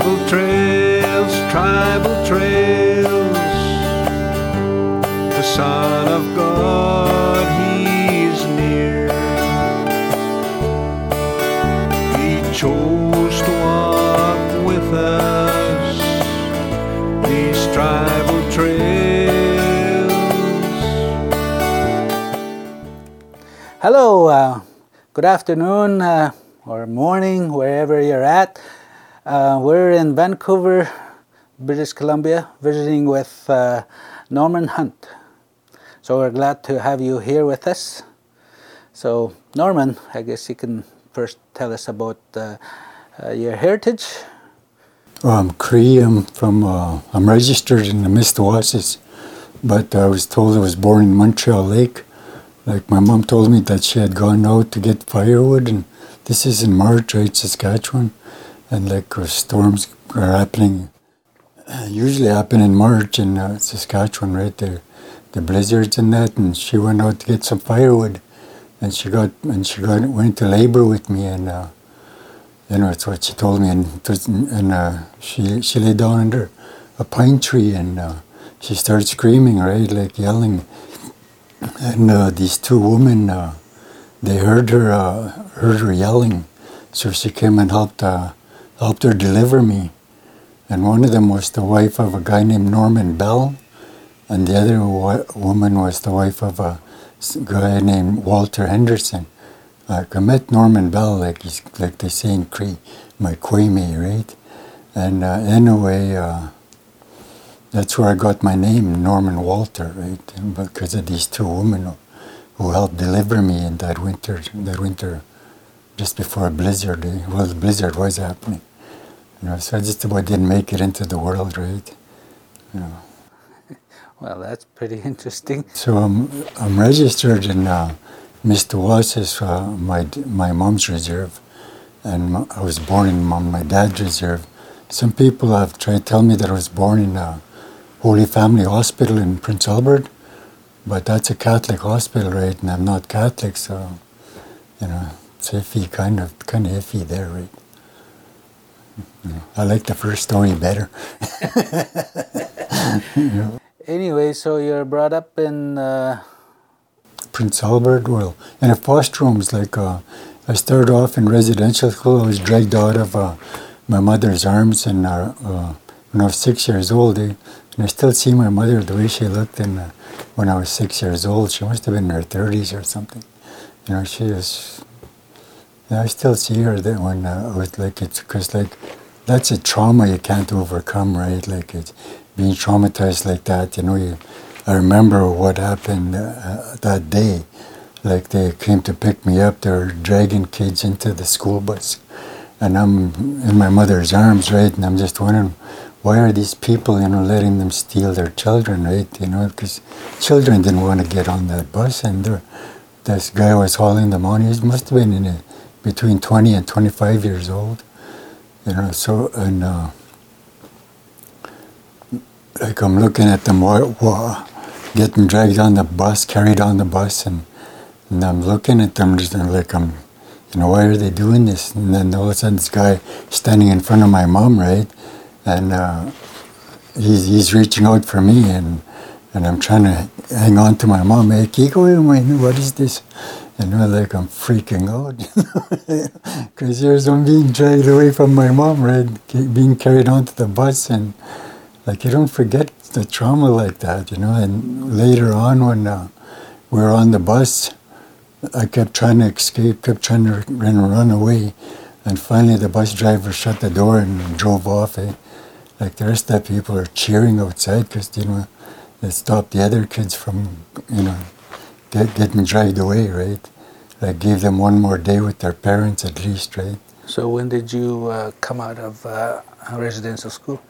Tribal trails, tribal trails. The Son of God, He's near. He chose to walk with us these tribal trails. Hello, uh, good afternoon uh, or morning, wherever you're at. Uh, we're in Vancouver, British Columbia, visiting with uh, Norman Hunt. So we're glad to have you here with us. So, Norman, I guess you can first tell us about uh, uh, your heritage. Oh, I'm Cree. I'm from. Uh, I'm registered in the Mistawasis, but I was told I was born in Montreal Lake. Like my mom told me that she had gone out to get firewood, and this is in March, right, Saskatchewan, and like uh, storms are happening. uh, Usually happen in March in uh, Saskatchewan, right? The the blizzards and that, and she went out to get some firewood, and she got and she got went to labor with me, and. Uh, you know, it's what she told me, and and uh, she she lay down under a pine tree, and uh, she started screaming, right, like yelling, and these two women, they heard her heard her yelling, so she came and helped helped her deliver me, and one of them was the wife of a guy named Norman Bell, and the other wa- woman was the wife of a guy named Walter Henderson. Like I met Norman Bell, like he's like they say in Cree, my Kwame, right? And uh, anyway, uh, that's where I got my name, Norman Walter, right? And Because of these two women who, who helped deliver me in that winter, that winter, just before a blizzard. eh? Well, the blizzard was happening, you know. So I just about didn't make it into the world, right? You know. Well, that's pretty interesting. So I'm I'm registered in uh, Mistawasis, uh, my my mom's reserve, and I was born in my, my dad's reserve. Some people have tried to tell me that I was born in uh, Holy Family Hospital in Prince Albert, but that's a Catholic hospital, right? And I'm not Catholic, so you know it's iffy, kind of kind of iffy there, right? I like the first story better. Anyway, so you're brought up in. Uh, Prince Albert, well, in a foster homes, like uh, I started off in residential school. I was dragged out of uh, my mother's arms, and uh, uh, when I was six years old, eh, and I still see my mother the way she looked in, uh, when I was six years old. She must have been in her thirties or something. You know, she. Yeah, I still see her then when uh, I was like it's because like that's a trauma you can't overcome, right? Like it's being traumatized like that. You know, you. I remember what happened uh, that day. Like they came to pick me up. They were dragging kids into the school bus, and I'm in my mother's arms, right? And I'm just wondering, why are these people, you know, letting them steal their children, right? You know, because children didn't want to get on that bus, and this guy was hauling them on. He must have been in a, between 20 and 25 years old, you know. So and uh, like I'm looking at them getting dragged on the bus, carried on the bus, and, and I'm looking at them just like I'm, you know, why are they doing this? And then all of a sudden, this guy standing in front of my mom, right, and uh, he's he's reaching out for me, and and I'm trying to hang on to my mom. Hey, Kiko, what is this? And I'm like I'm freaking out because here's I'm being dragged away from my mom, right, being carried onto the bus and like you don't forget the trauma like that, you know. And later on, when uh, we were on the bus, I kept trying to escape, kept trying to run, run away, and finally the bus driver shut the door and drove off. Eh? Like the rest of the people are cheering outside because you know they stopped the other kids from you know get, getting dragged away, right? Like gave them one more day with their parents at least, right? so when did you uh, come out of uh, residential school?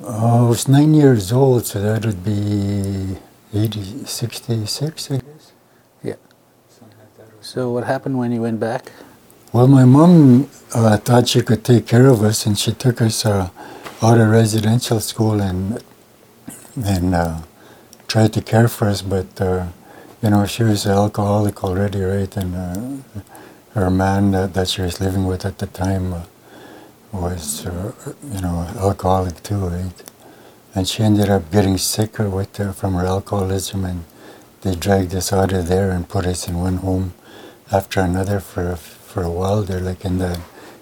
Oh, I was nine years old, so that would be 80, 66, I guess. Yeah. So what happened when you went back? Well, my mom uh, thought she could take care of us, and she took us uh, out of residential school and uh, tried to care for us. But uh, you know, she was an alcoholic already, right? And uh, her man that, that she was living with at the time uh, was, uh, you know, alcoholic too, right? And she ended up getting sicker with uh, from her alcoholism, and they dragged us out of there and put us in one home after another for a, for a while. They're like in the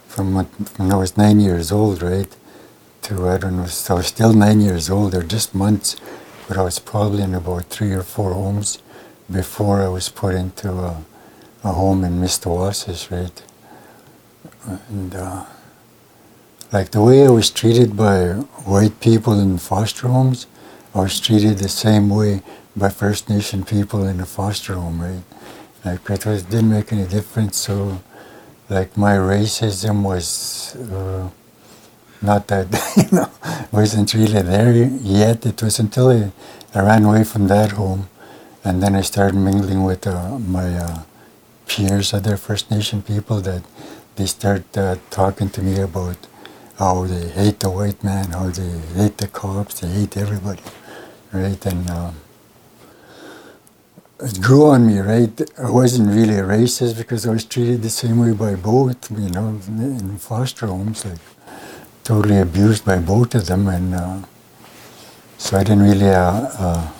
from when I was nine years old, right, to I don't know, so I was still nine years old. They're just months, but I was probably in about three or four homes before I was put into a, a home in Mistawasis, right? And uh, like the way I was treated by white people in foster homes, I was treated the same way by First Nation people in a foster home, right? Like it was, didn't make any difference. So, like my racism was uh, not that you know wasn't really there yet. It was until I, I ran away from that home, and then I started mingling with uh, my uh, peers, other First Nation people, that they start uh, talking to me about how they hate the white man, how they hate the cops, they hate everybody, right? And um, it grew on me, right? I wasn't really a racist because I was treated the same way by both, you know, in foster homes, like totally abused by both of them, and uh, so I didn't really uh, uh,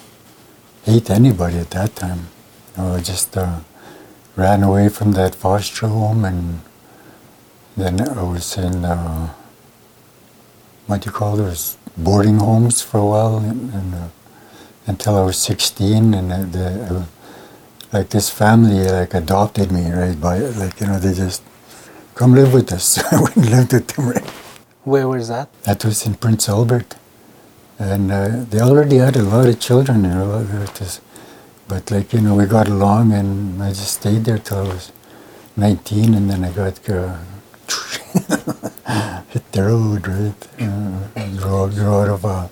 hate anybody at that time. You know, I just uh, ran away from that foster home, and then I was in uh, what do you call those boarding homes for a while, and, and until I was 16, and the, like this family like adopted me, right? By like you know they just come live with us. I went and lived with them, right? Where was that? That was in Prince Albert, and uh, they already had a lot of children, you know. it was- But like you know, we got along, and I just stayed there till I was 19, and then I got uh, hit the road, right? Uh, grow, grow out of uh,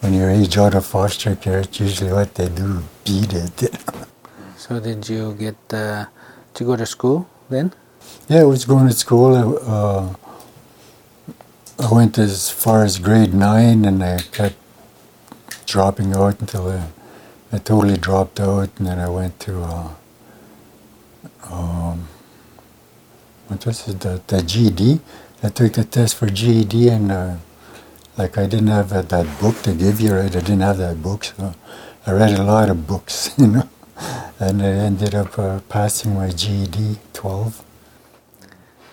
when you're age out of foster care, it's usually what they do, beat it. So did you get uh, to go to school then? Yeah, I was going to school. Uh, I went as far as grade nine, and I kept dropping out until I, I totally dropped out, and then I went to uh, um, what was it? The, the GED. I took the test for GED, and uh, like I didn't have uh, that book to give you, right? I didn't have that book, so I read a lot of books, you know, and I ended up uh, passing my GED 12.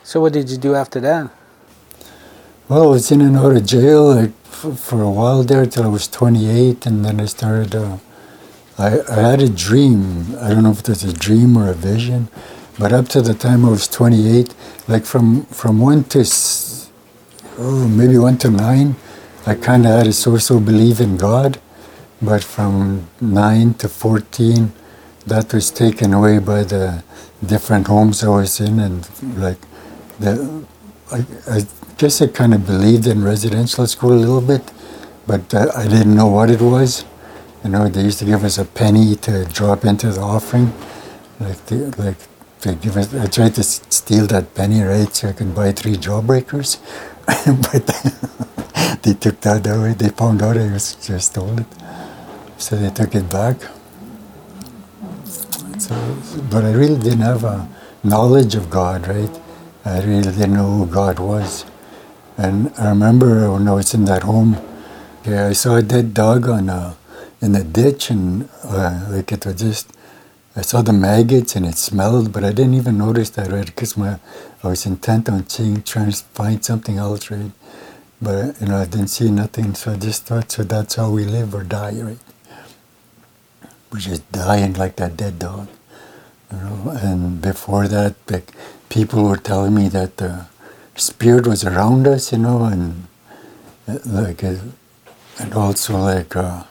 So what did you do after that? Well, I was in and out of jail like for, a while there till I was 28, and then I started. Uh, I, I had a dream. I don't know if it was a dream or a vision, but up to the time I was 28, like from from one to oh maybe one to nine, I kind of had a so-so belief in God, but from nine to 14, that was taken away by the different homes I was in, and like the I, I guess I kind of believed in residential school a little bit, but uh, I didn't know what it was. You know, they used to give us a penny to drop into the offering, like they, like they give us. I tried to steal that penny, right, so I could buy three jawbreakers, but they took that away. They found out I was just stole it, so they took it back. So, but I really didn't have a knowledge of God, right? I really didn't know who God was. And I remember when I was in that home, yeah, I saw a dead dog on a, in a ditch, and uh, like it was just, I saw the maggots and it smelled, but I didn't even notice that, right? Because my, I was intent on seeing, trying to find something else, right? But you know, I didn't see nothing, so I just thought, so that's how we live or die, right? We're just dying like that dead dog, you know. And before that, like people were telling me that the spirit was around us, you know, and like, and also like, uh,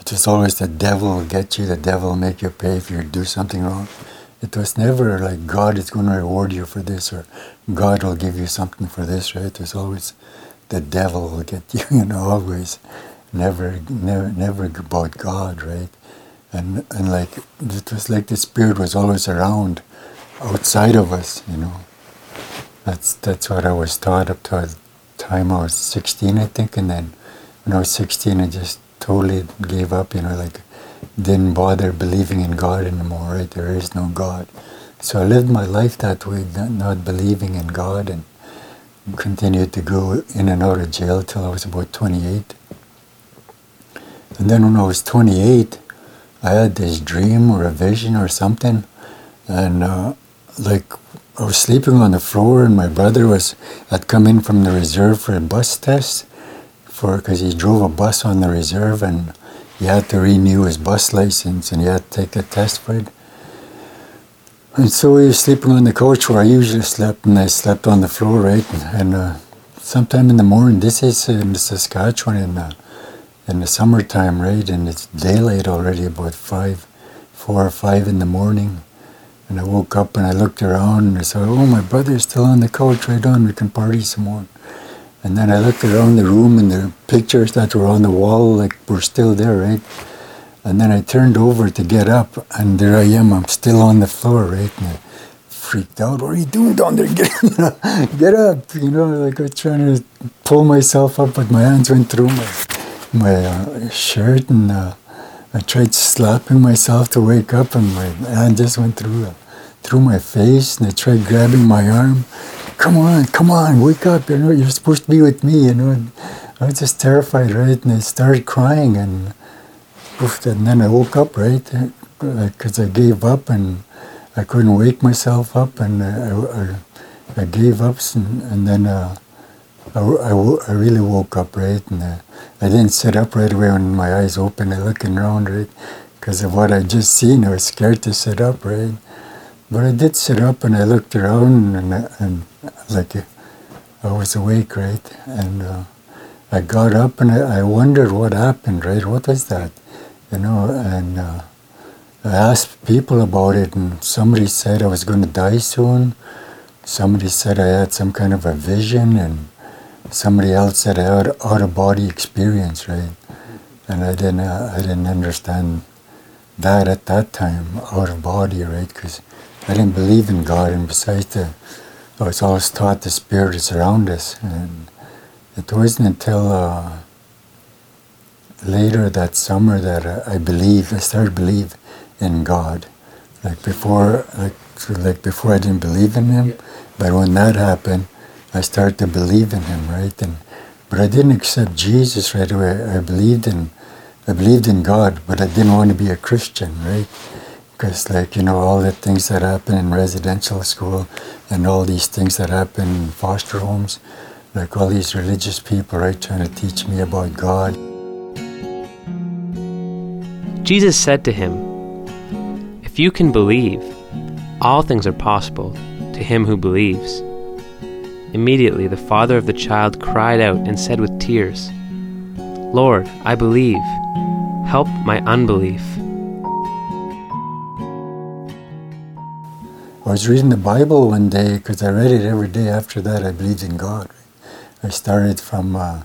it was always the devil will get you, the devil will make you pay if you do something wrong. It was never like God is going to reward you for this or God will give you something for this, right? It was always the devil will get you, you know, always. Never, never, never about God, right? And and like it was like the spirit was always around, outside of us, you know. That's that's what I was taught up to the time I was 16, I think, and then when I was 16, I just totally gave up, you know, like didn't bother believing in God anymore, right? There is no God. So I lived my life that way, not, not believing in God, and continued to go in and out of jail till I was about 28. And then when I was 28, I had this dream or a vision or something, and uh, like I was sleeping on the floor, and my brother was had come in from the reserve for a bus test, for because he drove a bus on the reserve, and he had to renew his bus license, and he had to take the test for it. And so he was sleeping on the couch where I usually slept, and I slept on the floor, right? And uh, sometime in the morning, this is in Saskatchewan in the, in the summertime, right? And it's daylight already, about five, four or five in the morning. And I woke up and I looked around and I said, "Oh, my brother's still on the couch. Right on, we can party some more." And then I looked around the room and the pictures that were on the wall, like, were still there, right? And then I turned over to get up, and there I am. I'm still on the floor, right? And I freaked out. What are you doing down there? Get, get up! You know, like I was trying to pull myself up, but my hands went through my my uh, shirt, and uh, I tried slapping myself to wake up, and my hand just went through uh, through my face. And I tried grabbing my arm. Come on, come on, wake up! You know, you're supposed to be with me. You know, and I was just terrified, right? And I started crying, and oof, and then I woke up, right? Because I gave up and I couldn't wake myself up, and I, I, I gave up, and, and then uh, I, I, I, really woke up, right? And uh, I didn't sit up right away when my eyes opened. I looking around, right? Because of what I just seen, I was scared to sit up, right? But I did sit up, and I looked around, and, and like I was awake, right? And uh, I got up, and I, I wondered what happened, right? What was that? you know, and uh, I asked people about it, and somebody said I was going to die soon. Somebody said I had some kind of a vision, and somebody else said I had out of body experience, right? And I didn't, uh, I didn't understand that at that time, out of body, right? Because I didn't believe in God, and besides, the, I was always taught the Spirit is around us, and it wasn't until uh, later that summer that I, I believe I started to believe in God. Like before, like like before I didn't believe in Him, but when that happened, I started to believe in Him, right? And but I didn't accept Jesus right away. I believed in I believed in God, but I didn't want to be a Christian, right? Because like you know all the things that happen in residential school, and all these things that happen in foster homes, like all these religious people, right, trying to teach me about God. Jesus said to him, If you can believe, all things are possible to him who believes. Immediately the father of the child cried out and said with tears, Lord, I believe. Help my unbelief. I was reading the Bible one day because I read it every day. After that, I believed in God. I started from uh,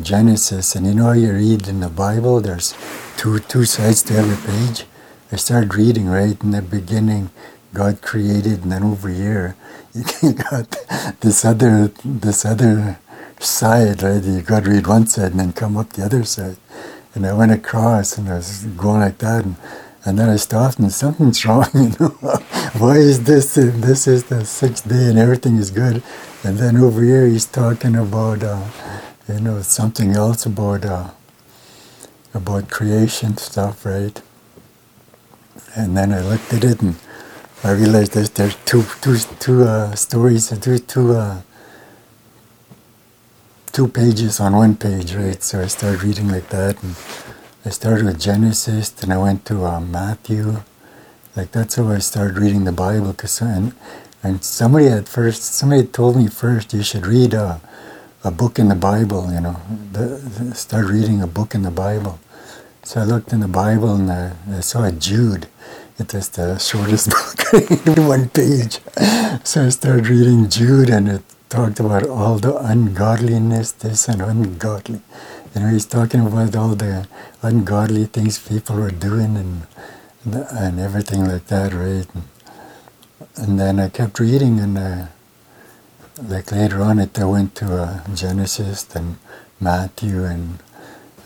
Genesis, and you know how you read in the Bible, there's two two sides to every page. I started reading right in the beginning, God created, and then over here you got this other this other side, right? You got to read one side and then come up the other side. And I went across and I was going like that, and, and then I stopped and something's wrong. You know, why is this? This is the sixth day and everything is good, and then over here he's talking about. Uh, you know, something else about uh, about creation stuff, right? And then I looked at it and I realized there's there's two two two uh, stories, two two uh, two pages on one page, right? So I started reading like that, and I started with Genesis, then I went to uh, Matthew. Like that's how I started reading the Bible, cause and and somebody at first somebody told me first you should read. Uh, a book in the Bible, you know, the, the, start reading a book in the Bible. So I looked in the Bible and I, I saw Jude. It was the shortest book in one page. So I started reading Jude and it talked about all the ungodliness, this and ungodly. You know, he's talking about all the ungodly things people were doing and and everything like that, right? And, and then I kept reading and uh, like later on it I went to uh, Genesis and Matthew and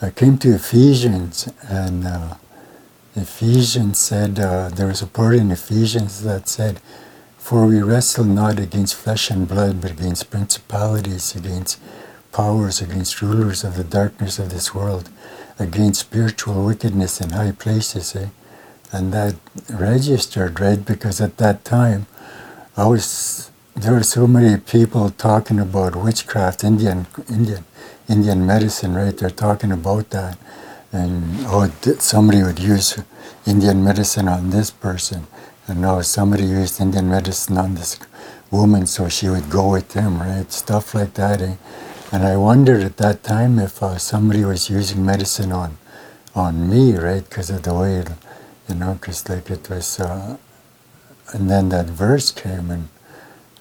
I came to Ephesians and uh, Ephesians said uh, there was a part in Ephesians that said For we wrestle not against flesh and blood, but against principalities, against powers, against rulers of the darkness of this world, against spiritual wickedness in high places. Eh? And that registered, right? Because at that time, I was there were so many people talking about witchcraft, Indian, Indian, Indian medicine, right? They're talking about that, and oh, somebody would use Indian medicine on this person, and now somebody used Indian medicine on this woman, so she would go with them, right? Stuff like that. Eh? And I wondered at that time if uh, somebody was using medicine on, on me, right? Because of the way, it, you know, because like it was, uh, and then that verse came and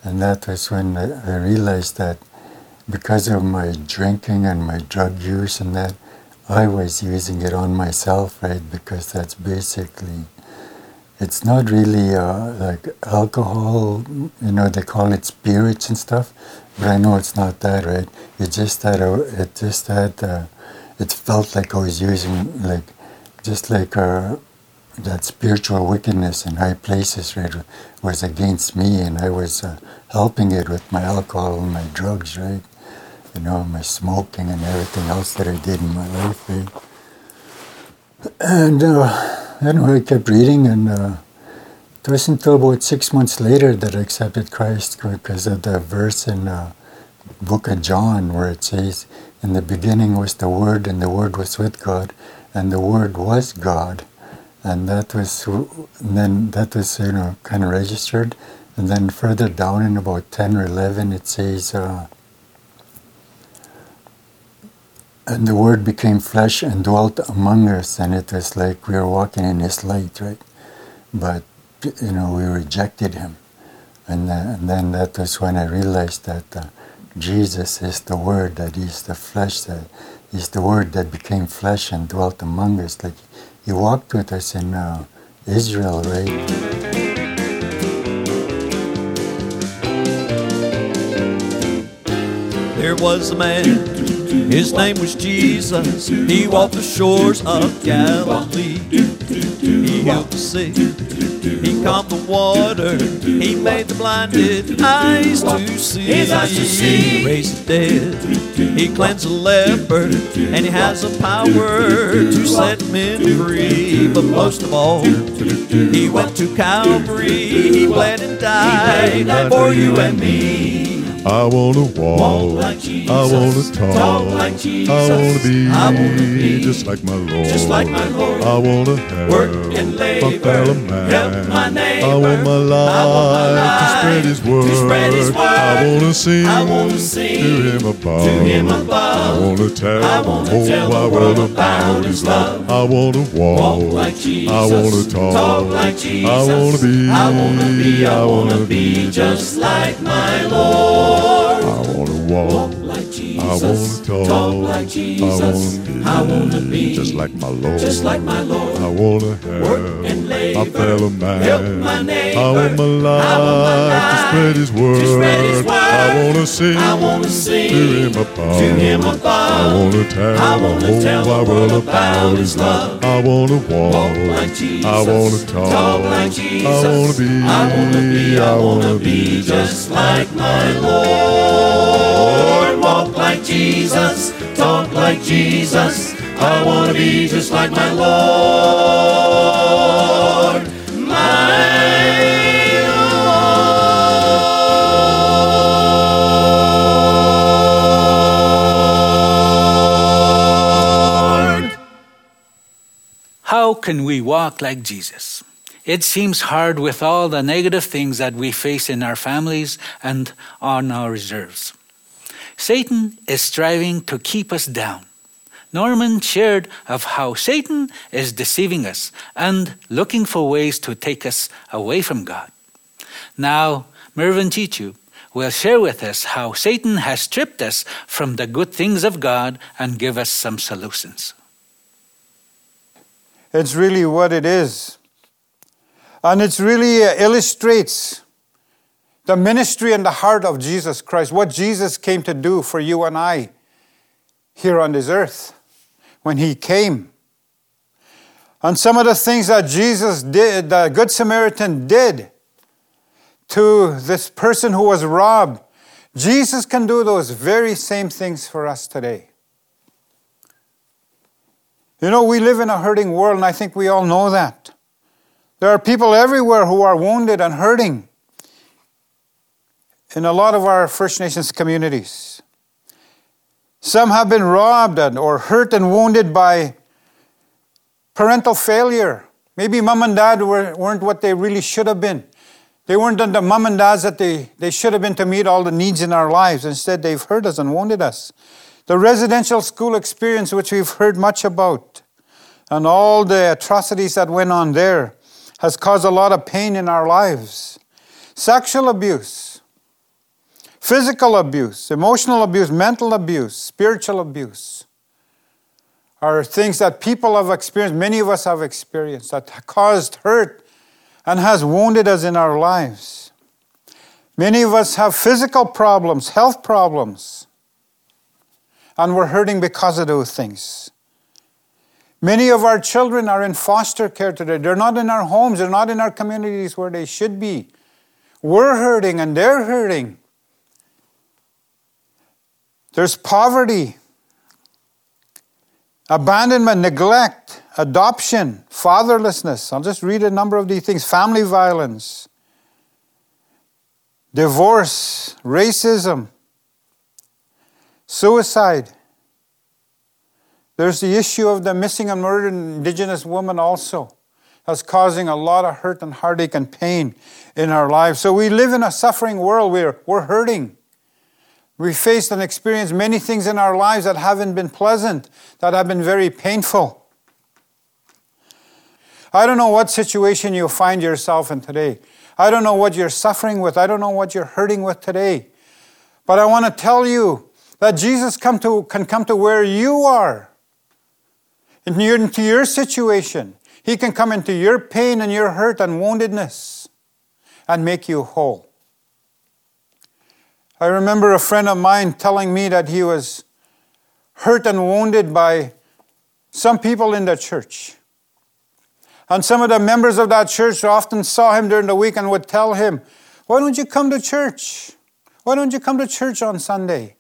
and that was when I realized that because of my drinking and my drug use and that, I was using it on myself, right? Because that's basically, it's not really uh, like alcohol, you know, they call it spirits and stuff, but I know it's not that, right? It just that, it just that, uh, it felt like I was using, like, just like uh, that spiritual wickedness in high places right, was against me, and I was uh, helping it with my alcohol and my drugs, right? You know, my smoking and everything else that I did in my life, right? And uh, anyway, I kept reading, and uh, it wasn't until about six months later that I accepted Christ because of the verse in uh, Book of John where it says, "In the beginning was the Word, and the Word was with God, and the Word was God." and that was and then that was you know kind of registered and then further down in about 10 or 11 it says uh, and the word became flesh and dwelt among us and it was like we were walking in his light right? But you know we rejected him. And, uh, and then that was when i realized that uh, jesus is the word that is the flesh that is the word that became flesh and dwelt among us. Like he walked with us in uh, Israel, right? There was a man, his name was Jesus. He walked the shores of Galilee. He healed the sick, he calmed the water. He made the blinded eyes to see. He raised the dead, he cleansed the leper, and he has the power to set men free. But most of all, he went to Calvary. He bled and died for you and me. I wanna walk, Walk like Jesus. I wanna talk, Talk like Jesus. I wanna be, I wanna be just like my Lord, just like my Lord. I wanna help Work and labor, help my neighbor. I want my life, want my life to spread His word. to spread His word. I wanna sing, I wanna sing to Him above. to Him above. I wanna tell, I wanna the tell whole wide world world about His love. I wanna walk, Walk like Jesus. I wanna talk, Talk like Jesus. I wanna be, I wanna be, I wanna be just like my Lord. I wanna walk. Jesus. I wanna talk. Talk like Jesus. I wanna wanna be just like my Lord. just like my Lord. I wanna help Work and labor. my fellow man. Help my neighbor. I want my life, I want my to life spread His word. to spread His word. I wanna sing, I wanna sing to Him above. to Him above. I wanna tell, I wanna the tell whole the wide world about His love. I wanna walk, Walk like Jesus. I wanna talk, Talk like Jesus. I wanna be, I wanna be, I wanna be just like my Lord. Walk Jesus. Talk like Jesus. I wanna be just like my Lord. My Lord. How can we walk like Jesus? It seems hard with all the negative things that we face in our families and on our reserves. Satan is striving to keep us down. Norman shared of how Satan is deceiving us and looking for ways to take us away from God. Now, Mervin Cheechoo will share with us how Satan has stripped us from the good things of God and give us some solutions. It's really what it is. And it really uh, illustrates the ministry and the heart of Jesus Christ, what Jesus came to do for you and I here on this earth when he came. And some of the things that Jesus did, the Good Samaritan did to this person who was robbed, Jesus can do those very same things for us today. You know, we live in a hurting world, and I think we all know that. There are people everywhere who are wounded and hurting in a lot of our First Nations communities. Some have been robbed or hurt and wounded by parental failure. Maybe mom and dad were, weren't what they really should have been. They weren't the mom and dads that they, they should have been to meet all the needs in our lives. Instead, they've hurt us and wounded us. The residential school experience, which we've heard much about, and all the atrocities that went on there, has caused a lot of pain in our lives. Sexual abuse, physical abuse, emotional abuse, mental abuse, spiritual abuse are things that people have experienced, many of us have experienced, that caused hurt and has wounded us in our lives. Many of us have physical problems, health problems, and we're hurting because of those things. Many of our children are in foster care today. They're not in our homes, they're not in our communities where they should be. We're hurting and they're hurting. There's poverty, abandonment, neglect, adoption, fatherlessness. I'll just read a number of these things family violence, divorce, racism, suicide. There's the issue of the missing and murdered indigenous woman also. That's causing a lot of hurt and heartache and pain in our lives. So we live in a suffering world. We're, we're hurting. We faced and experienced many things in our lives that haven't been pleasant, that have been very painful. I don't know what situation you find yourself in today. I don't know what you're suffering with. I don't know what you're hurting with today. But I want to tell you that Jesus come to, can come to where you are, into your, into your situation. He can come into your pain and your hurt and woundedness and make you whole. I remember a friend of mine telling me that he was hurt and wounded by some people in the church. And some of the members of that church often saw him during the week and would tell him, Why don't you come to church? Why don't you come to church on Sunday?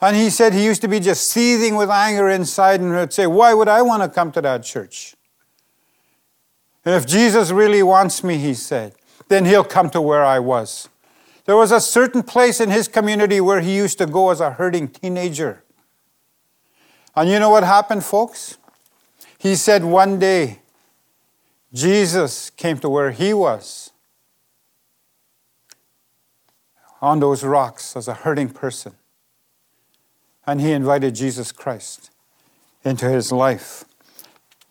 And he said he used to be just seething with anger inside and would say, Why would I want to come to that church? And if Jesus really wants me, he said, then he'll come to where I was. There was a certain place in his community where he used to go as a hurting teenager. And you know what happened, folks? He said one day, Jesus came to where he was on those rocks as a hurting person. And he invited Jesus Christ into his life.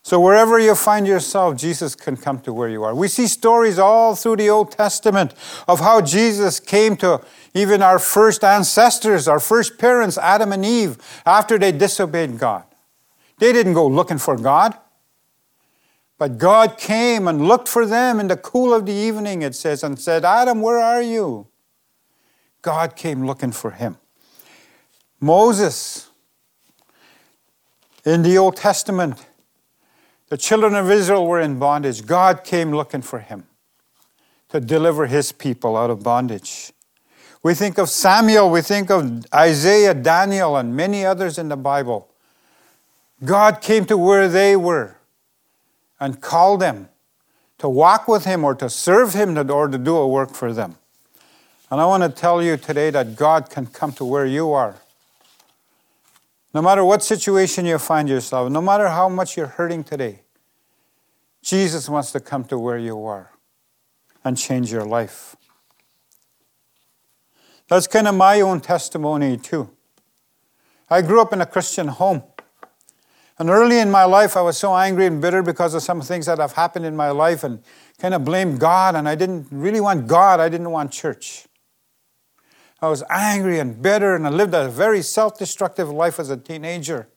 So, wherever you find yourself, Jesus can come to where you are. We see stories all through the Old Testament of how Jesus came to even our first ancestors, our first parents, Adam and Eve, after they disobeyed God. They didn't go looking for God, but God came and looked for them in the cool of the evening, it says, and said, Adam, where are you? God came looking for him. Moses, in the Old Testament, the children of Israel were in bondage. God came looking for him to deliver his people out of bondage. We think of Samuel, we think of Isaiah, Daniel, and many others in the Bible. God came to where they were and called them to walk with him or to serve him or to do a work for them. And I want to tell you today that God can come to where you are. No matter what situation you find yourself, no matter how much you're hurting today, Jesus wants to come to where you are and change your life. That's kind of my own testimony, too. I grew up in a Christian home. And early in my life, I was so angry and bitter because of some things that have happened in my life and kind of blamed God. And I didn't really want God, I didn't want church. I was angry and bitter, and I lived a very self destructive life as a teenager.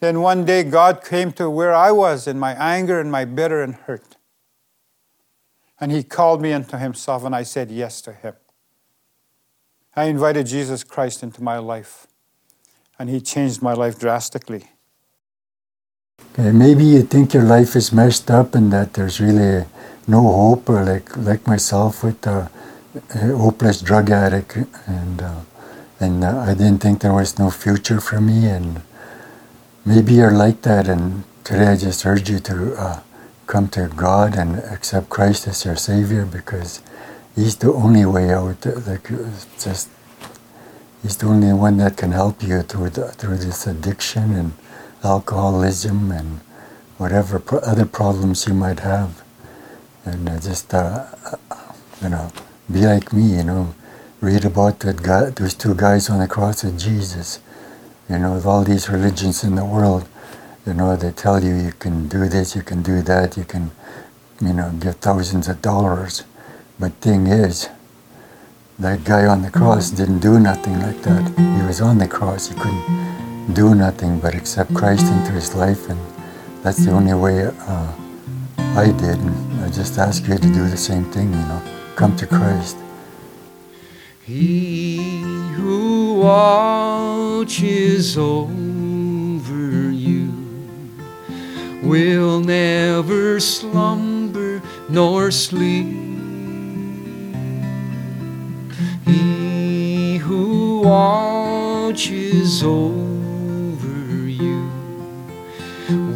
Then one day, God came to where I was in my anger and my bitter and hurt. And He called me into Himself, and I said yes to Him. I invited Jesus Christ into my life, and He changed my life drastically. Okay, maybe you think your life is messed up and that there's really no hope, or like like myself with the a hopeless drug addict, and uh, and uh, I didn't think there was no future for me, and maybe you're like that, and today I just urge you to uh, come to God and accept Christ as your Savior because He's the only way out. Like just He's the only one that can help you through the, through this addiction and alcoholism and whatever pro- other problems you might have, and uh, just uh, you know be like me. You know, read about that guy, those two guys on the cross of Jesus. You know, with all these religions in the world, you know, they tell you you can do this, you can do that, you can, you know, give thousands of dollars. But thing is, that guy on the cross didn't do nothing like that. He was on the cross. He couldn't do nothing but accept Christ into his life, and that's the only way uh, I did. And I just ask you to do the same thing. You know, come to Christ. He who watches over you will never slumber nor sleep. He who watches over you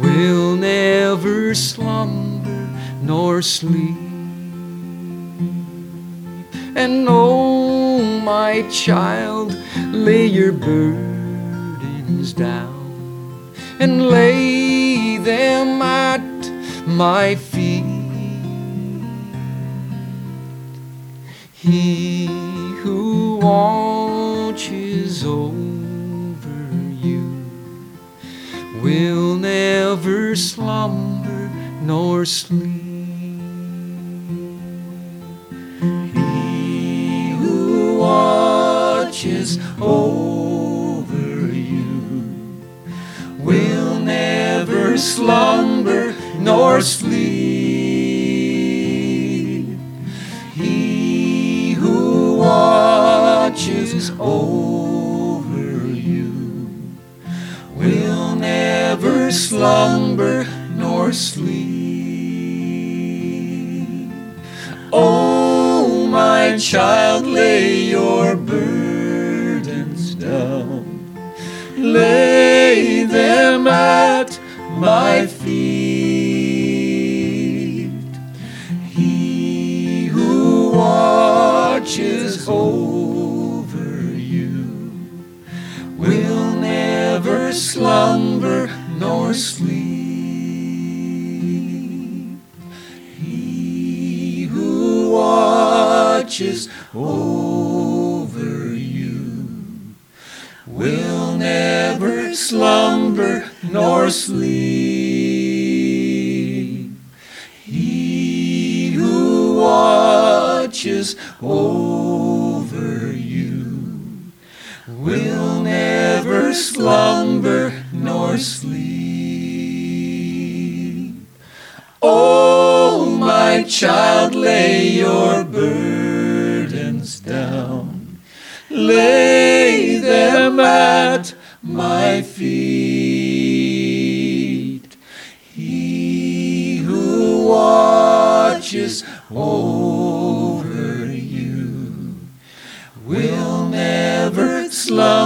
will never slumber nor sleep. And oh, my child, lay your burdens down and lay them at my feet. He who watches over you will never slumber nor sleep. Watches over you will never slumber nor sleep. He who watches over you will never slumber nor sleep. Oh, my child, lay your lay them at my feet. He who watches over you will never slumber nor sleep. He who watches over slumber nor sleep. He who watches over you will never slumber nor sleep. Oh, my child, lay your burdens down, lay them at feet. He who watches over you will never slumber.